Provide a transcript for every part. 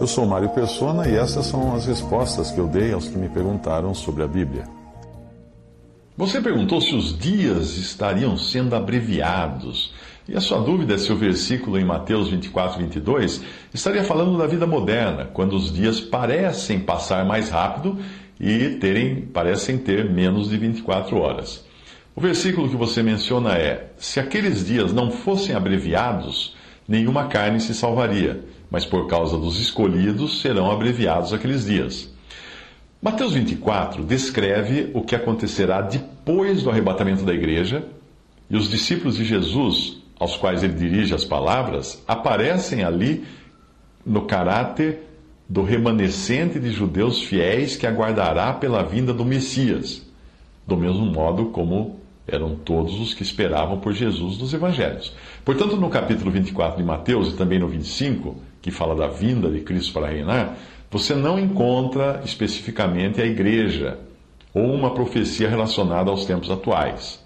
Eu sou Mário Persona e essas são as respostas que eu dei aos que me perguntaram sobre a Bíblia. Você perguntou se os dias estariam sendo abreviados. E a sua dúvida é se o versículo em Mateus 24, 22 estaria falando da vida moderna, quando os dias parecem passar mais rápido e terem, parecem ter menos de 24 horas. O versículo que você menciona é: Se aqueles dias não fossem abreviados, nenhuma carne se salvaria mas por causa dos escolhidos serão abreviados aqueles dias. Mateus 24 descreve o que acontecerá depois do arrebatamento da igreja, e os discípulos de Jesus, aos quais ele dirige as palavras, aparecem ali no caráter do remanescente de judeus fiéis que aguardará pela vinda do Messias, do mesmo modo como eram todos os que esperavam por Jesus dos evangelhos. Portanto, no capítulo 24 de Mateus e também no 25, que fala da vinda de Cristo para reinar, você não encontra especificamente a igreja ou uma profecia relacionada aos tempos atuais.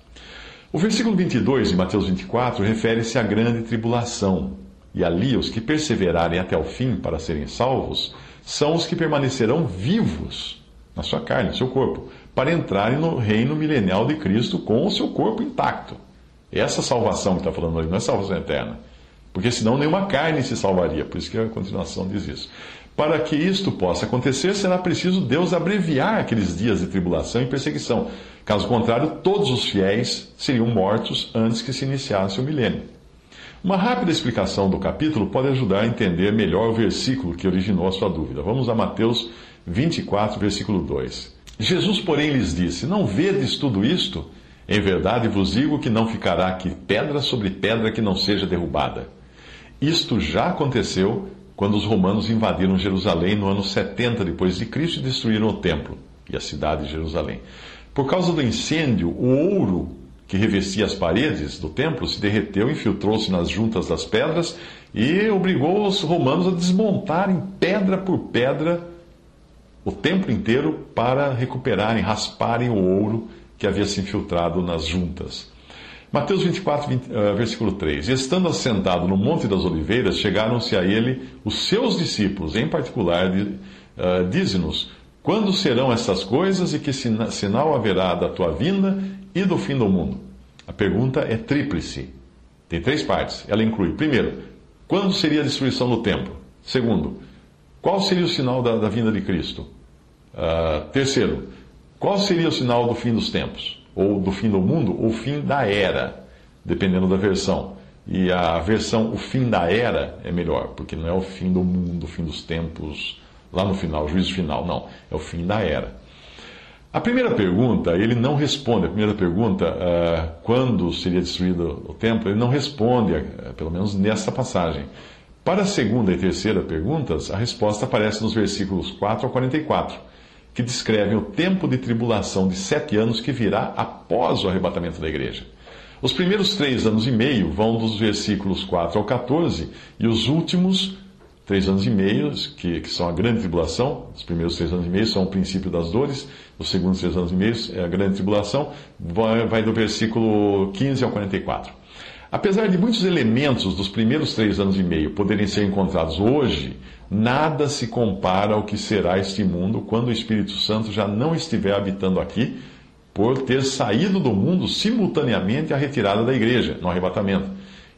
O versículo 22 de Mateus 24 refere-se à grande tribulação, e ali os que perseverarem até o fim para serem salvos são os que permanecerão vivos na sua carne, no seu corpo, para entrarem no reino milenial de Cristo com o seu corpo intacto. Essa salvação que está falando ali não é salvação eterna. Porque senão nenhuma carne se salvaria. Por isso que a continuação diz isso. Para que isto possa acontecer, será preciso Deus abreviar aqueles dias de tribulação e perseguição. Caso contrário, todos os fiéis seriam mortos antes que se iniciasse o milênio. Uma rápida explicação do capítulo pode ajudar a entender melhor o versículo que originou a sua dúvida. Vamos a Mateus 24, versículo 2. Jesus, porém, lhes disse: Não vedes tudo isto? Em verdade vos digo que não ficará aqui pedra sobre pedra que não seja derrubada. Isto já aconteceu quando os romanos invadiram Jerusalém no ano 70 depois de Cristo e destruíram o templo e a cidade de Jerusalém. Por causa do incêndio, o ouro que revestia as paredes do templo se derreteu, infiltrou-se nas juntas das pedras e obrigou os romanos a desmontarem pedra por pedra o templo inteiro para recuperarem, rasparem o ouro que havia se infiltrado nas juntas. Mateus 24, 20, uh, versículo 3. Estando assentado no Monte das Oliveiras, chegaram-se a ele os seus discípulos, em particular, uh, dize-nos, quando serão essas coisas e que sinal haverá da tua vinda e do fim do mundo? A pergunta é tríplice. Tem três partes. Ela inclui, primeiro, quando seria a destruição do templo? Segundo, qual seria o sinal da, da vinda de Cristo? Uh, terceiro, qual seria o sinal do fim dos tempos? Ou do fim do mundo, ou fim da era, dependendo da versão. E a versão o fim da era é melhor, porque não é o fim do mundo, o fim dos tempos, lá no final, o juízo final, não. É o fim da era. A primeira pergunta, ele não responde. A primeira pergunta, uh, quando seria destruído o templo, ele não responde, uh, pelo menos nessa passagem. Para a segunda e terceira perguntas, a resposta aparece nos versículos 4 a 44 que descrevem o tempo de tribulação de sete anos que virá após o arrebatamento da igreja. Os primeiros três anos e meio vão dos versículos 4 ao 14, e os últimos três anos e meio, que, que são a grande tribulação, os primeiros três anos e meio são o princípio das dores, os segundos três anos e meio é a grande tribulação, vai, vai do versículo 15 ao 44. Apesar de muitos elementos dos primeiros três anos e meio poderem ser encontrados hoje, nada se compara ao que será este mundo quando o Espírito Santo já não estiver habitando aqui, por ter saído do mundo simultaneamente à retirada da igreja, no arrebatamento.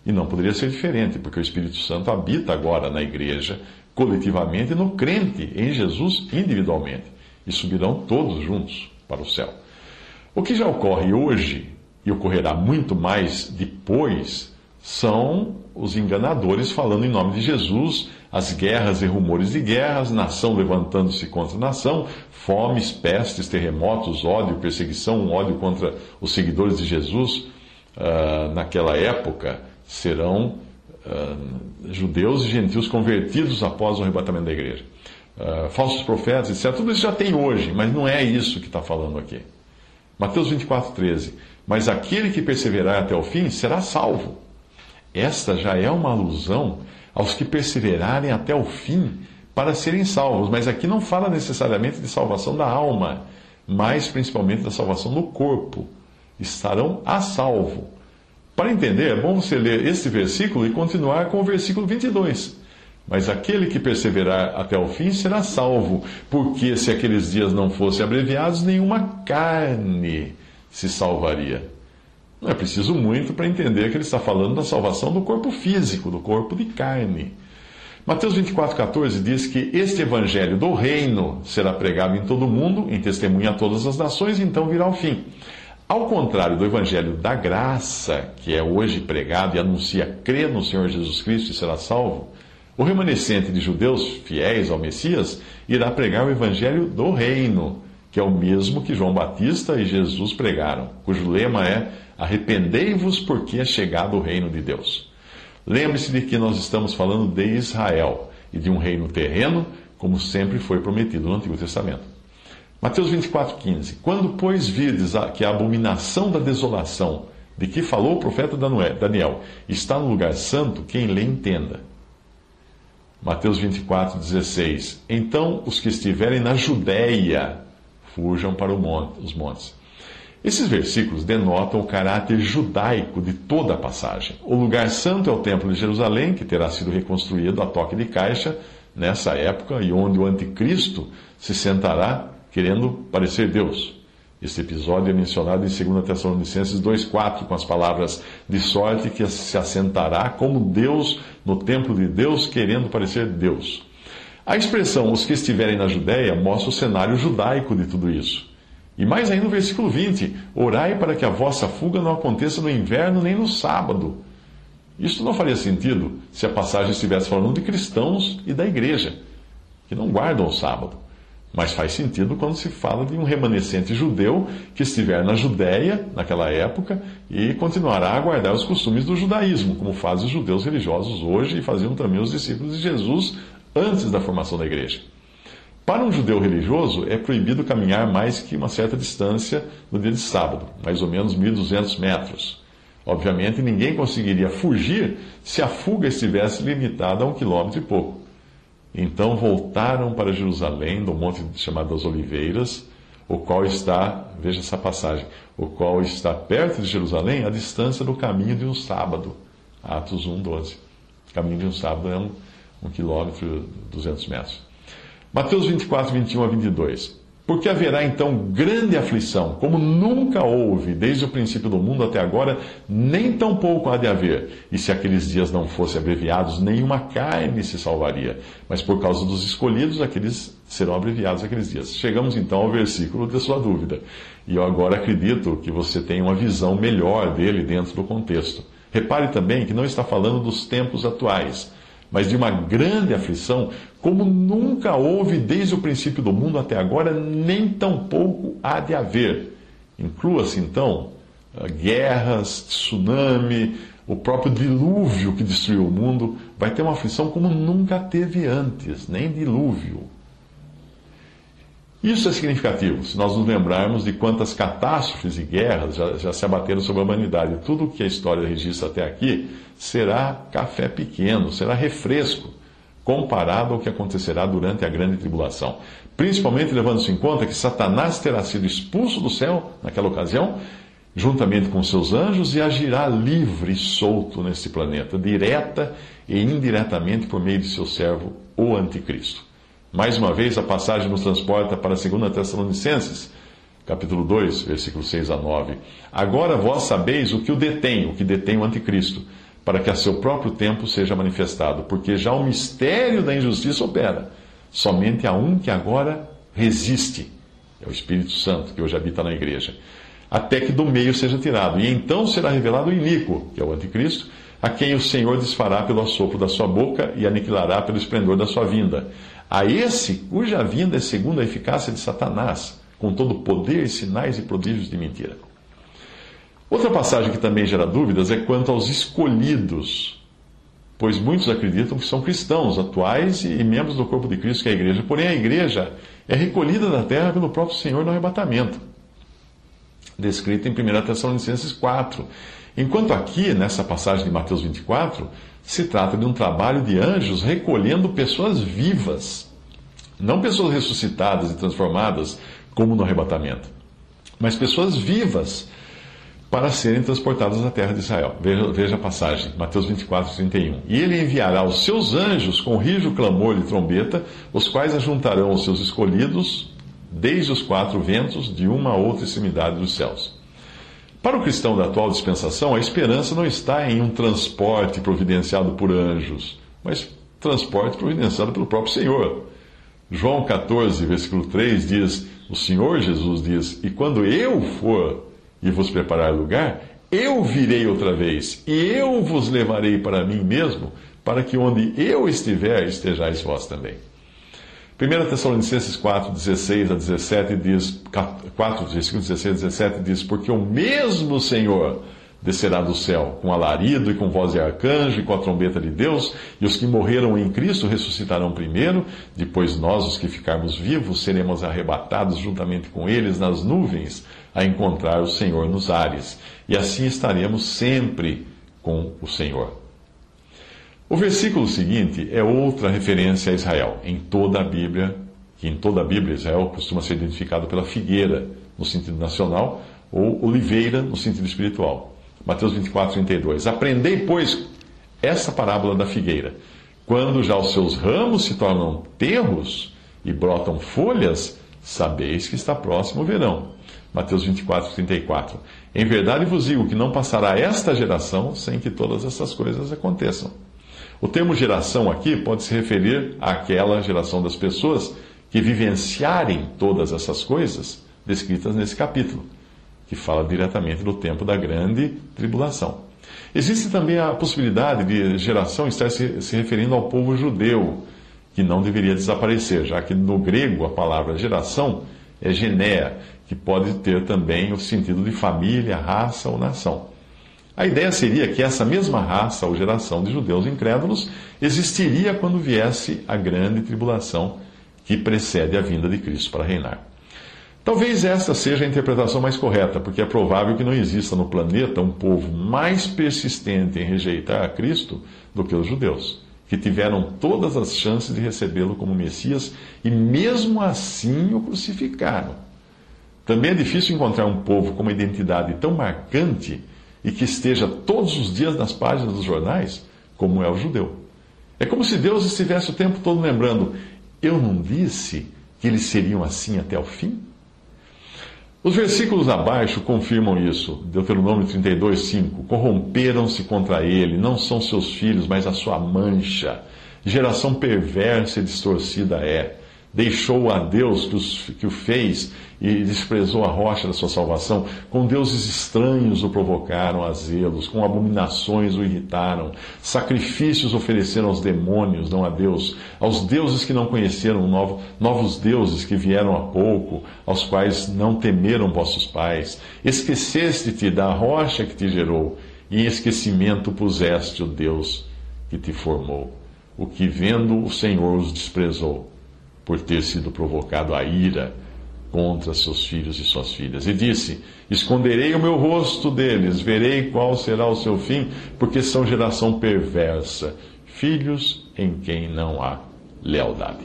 E não poderia ser diferente, porque o Espírito Santo habita agora na igreja, coletivamente, no crente, em Jesus individualmente. E subirão todos juntos para o céu. O que já ocorre hoje e ocorrerá muito mais depois, são os enganadores falando em nome de Jesus, as guerras e rumores de guerras, nação levantando-se contra nação, fomes, pestes, terremotos, ódio, perseguição, ódio contra os seguidores de Jesus uh, naquela época serão uh, judeus e gentios convertidos após o arrebatamento da igreja. Uh, falsos profetas, etc. Tudo isso já tem hoje, mas não é isso que está falando aqui. Mateus 24, 13. Mas aquele que perseverar até o fim será salvo. Esta já é uma alusão aos que perseverarem até o fim para serem salvos. Mas aqui não fala necessariamente de salvação da alma, mas principalmente da salvação do corpo. Estarão a salvo. Para entender, é bom você ler este versículo e continuar com o versículo 22. Mas aquele que perseverar até o fim será salvo, porque se aqueles dias não fossem abreviados, nenhuma carne se salvaria. Não é preciso muito para entender que ele está falando da salvação do corpo físico, do corpo de carne. Mateus 24,14 diz que este evangelho do reino será pregado em todo o mundo, em testemunha a todas as nações, e então virá o fim. Ao contrário do Evangelho da Graça, que é hoje pregado e anuncia crer no Senhor Jesus Cristo e será salvo, o remanescente de judeus fiéis ao Messias irá pregar o Evangelho do Reino, que é o mesmo que João Batista e Jesus pregaram, cujo lema é: Arrependei-vos, porque é chegado o reino de Deus. Lembre-se de que nós estamos falando de Israel e de um reino terreno, como sempre foi prometido no Antigo Testamento. Mateus 24, 15. Quando, pois, virdes que a abominação da desolação, de que falou o profeta Daniel, está no lugar santo, quem lê entenda. Mateus 24, 16. Então os que estiverem na Judéia fujam para os montes. Esses versículos denotam o caráter judaico de toda a passagem. O lugar santo é o Templo de Jerusalém, que terá sido reconstruído a toque de caixa nessa época e onde o anticristo se sentará querendo parecer Deus. Este episódio é mencionado em 2 Tessalonicenses 2,4, com as palavras de sorte que se assentará como Deus no templo de Deus, querendo parecer Deus. A expressão os que estiverem na Judéia mostra o cenário judaico de tudo isso. E mais ainda no versículo 20: Orai para que a vossa fuga não aconteça no inverno nem no sábado. Isso não faria sentido se a passagem estivesse falando de cristãos e da igreja, que não guardam o sábado. Mas faz sentido quando se fala de um remanescente judeu que estiver na Judéia, naquela época, e continuará a guardar os costumes do judaísmo, como fazem os judeus religiosos hoje e faziam também os discípulos de Jesus antes da formação da igreja. Para um judeu religioso, é proibido caminhar mais que uma certa distância no dia de sábado, mais ou menos 1.200 metros. Obviamente, ninguém conseguiria fugir se a fuga estivesse limitada a um quilômetro e pouco. Então voltaram para Jerusalém, do monte chamado das Oliveiras, o qual está, veja essa passagem, o qual está perto de Jerusalém, a distância do caminho de um sábado. Atos 1, 12. O caminho de um sábado é um, um quilômetro, 200 metros. Mateus 24, 21 a 22. Porque haverá então grande aflição, como nunca houve desde o princípio do mundo até agora, nem tampouco há de haver. E se aqueles dias não fossem abreviados, nenhuma carne se salvaria. Mas por causa dos escolhidos, aqueles serão abreviados aqueles dias. Chegamos então ao versículo da sua dúvida. E eu agora acredito que você tem uma visão melhor dele dentro do contexto. Repare também que não está falando dos tempos atuais mas de uma grande aflição, como nunca houve desde o princípio do mundo até agora, nem tampouco há de haver. Inclua-se então guerras, tsunami, o próprio dilúvio que destruiu o mundo, vai ter uma aflição como nunca teve antes, nem dilúvio. Isso é significativo, se nós nos lembrarmos de quantas catástrofes e guerras já, já se abateram sobre a humanidade. Tudo o que a história registra até aqui será café pequeno, será refresco, comparado ao que acontecerá durante a grande tribulação. Principalmente levando-se em conta que Satanás terá sido expulso do céu naquela ocasião, juntamente com seus anjos, e agirá livre e solto nesse planeta, direta e indiretamente por meio de seu servo, o Anticristo. Mais uma vez, a passagem nos transporta para 2 Tessalonicenses, capítulo 2, versículos 6 a 9. Agora vós sabeis o que o detém, o que detém o anticristo, para que a seu próprio tempo seja manifestado, porque já o mistério da injustiça opera. Somente há um que agora resiste, é o Espírito Santo, que hoje habita na igreja, até que do meio seja tirado. E então será revelado o iníquo, que é o anticristo, a quem o Senhor desfará pelo assopro da sua boca e aniquilará pelo esplendor da sua vinda a esse cuja vinda é segundo a eficácia de Satanás, com todo poder, sinais e prodígios de mentira. Outra passagem que também gera dúvidas é quanto aos escolhidos, pois muitos acreditam que são cristãos atuais e membros do corpo de Cristo, que é a igreja. Porém, a igreja é recolhida da terra pelo próprio Senhor no arrebatamento, descrito em 1 Tessalonicenses 4. Enquanto aqui, nessa passagem de Mateus 24, se trata de um trabalho de anjos recolhendo pessoas vivas, não pessoas ressuscitadas e transformadas, como no arrebatamento, mas pessoas vivas para serem transportadas à terra de Israel. Veja, veja, a passagem, Mateus 24, 31. E ele enviará os seus anjos com rijo clamor de trombeta, os quais ajuntarão os seus escolhidos desde os quatro ventos de uma a outra extremidade dos céus. Para o cristão da atual dispensação, a esperança não está em um transporte providenciado por anjos, mas transporte providenciado pelo próprio Senhor. João 14, versículo 3 diz: O Senhor Jesus diz: E quando eu for e vos preparar lugar, eu virei outra vez, e eu vos levarei para mim mesmo, para que onde eu estiver, estejais vós também. 1 Tessalonicenses 4, 16 a 17 diz, 4, versículo 16 a 17 diz, porque o mesmo Senhor descerá do céu com alarido e com voz de arcanjo e com a trombeta de Deus, e os que morreram em Cristo ressuscitarão primeiro, depois nós, os que ficarmos vivos, seremos arrebatados juntamente com eles nas nuvens a encontrar o Senhor nos ares, e assim estaremos sempre com o Senhor. O versículo seguinte é outra referência a Israel. Em toda a Bíblia, que em toda a Bíblia Israel costuma ser identificado pela figueira, no sentido nacional, ou oliveira, no sentido espiritual. Mateus 24, 32. Aprendei, pois, essa parábola da figueira. Quando já os seus ramos se tornam terros e brotam folhas, sabeis que está próximo o verão. Mateus 24, 34. Em verdade vos digo que não passará esta geração sem que todas essas coisas aconteçam. O termo geração aqui pode se referir àquela geração das pessoas que vivenciarem todas essas coisas descritas nesse capítulo, que fala diretamente do tempo da grande tribulação. Existe também a possibilidade de geração estar se, referindo ao povo judeu, que não deveria desaparecer, já que no grego a palavra geração é genéa, que pode ter também o sentido de família, raça ou nação. A ideia seria que essa mesma raça ou geração de judeus incrédulos existiria quando viesse a grande tribulação que precede a vinda de Cristo para reinar. Talvez essa seja a interpretação mais correta, porque é provável que não exista no planeta um povo mais persistente em rejeitar a Cristo do que os judeus, que tiveram todas as chances de recebê-lo como Messias e mesmo assim o crucificaram. Também é difícil encontrar um povo com uma identidade tão marcante e que esteja todos os dias nas páginas dos jornais, como é o judeu. É como se Deus estivesse o tempo todo lembrando: eu não disse que eles seriam assim até o fim? Os versículos abaixo confirmam isso. Deuteronômio 32, 5. Corromperam-se contra ele, não são seus filhos, mas a sua mancha. Geração perversa e distorcida é deixou a Deus que, o fez e desprezou a rocha da sua salvação. Com deuses estranhos o provocaram a zelos, com abominações o irritaram. Sacrifícios ofereceram aos demônios, não a Deus. Aos deuses que não conheceram, novo, novos deuses que vieram há pouco, aos quais não temeram vossos pais. Esqueceste-te da rocha que te gerou, e em esquecimento puseste o Deus que te formou. O que vendo o Senhor os desprezou por ter sido provocado a ira contra seus filhos e suas filhas. E disse: Esconderei o meu rosto deles, verei qual será o seu fim, porque são geração perversa, filhos em quem não há lealdade.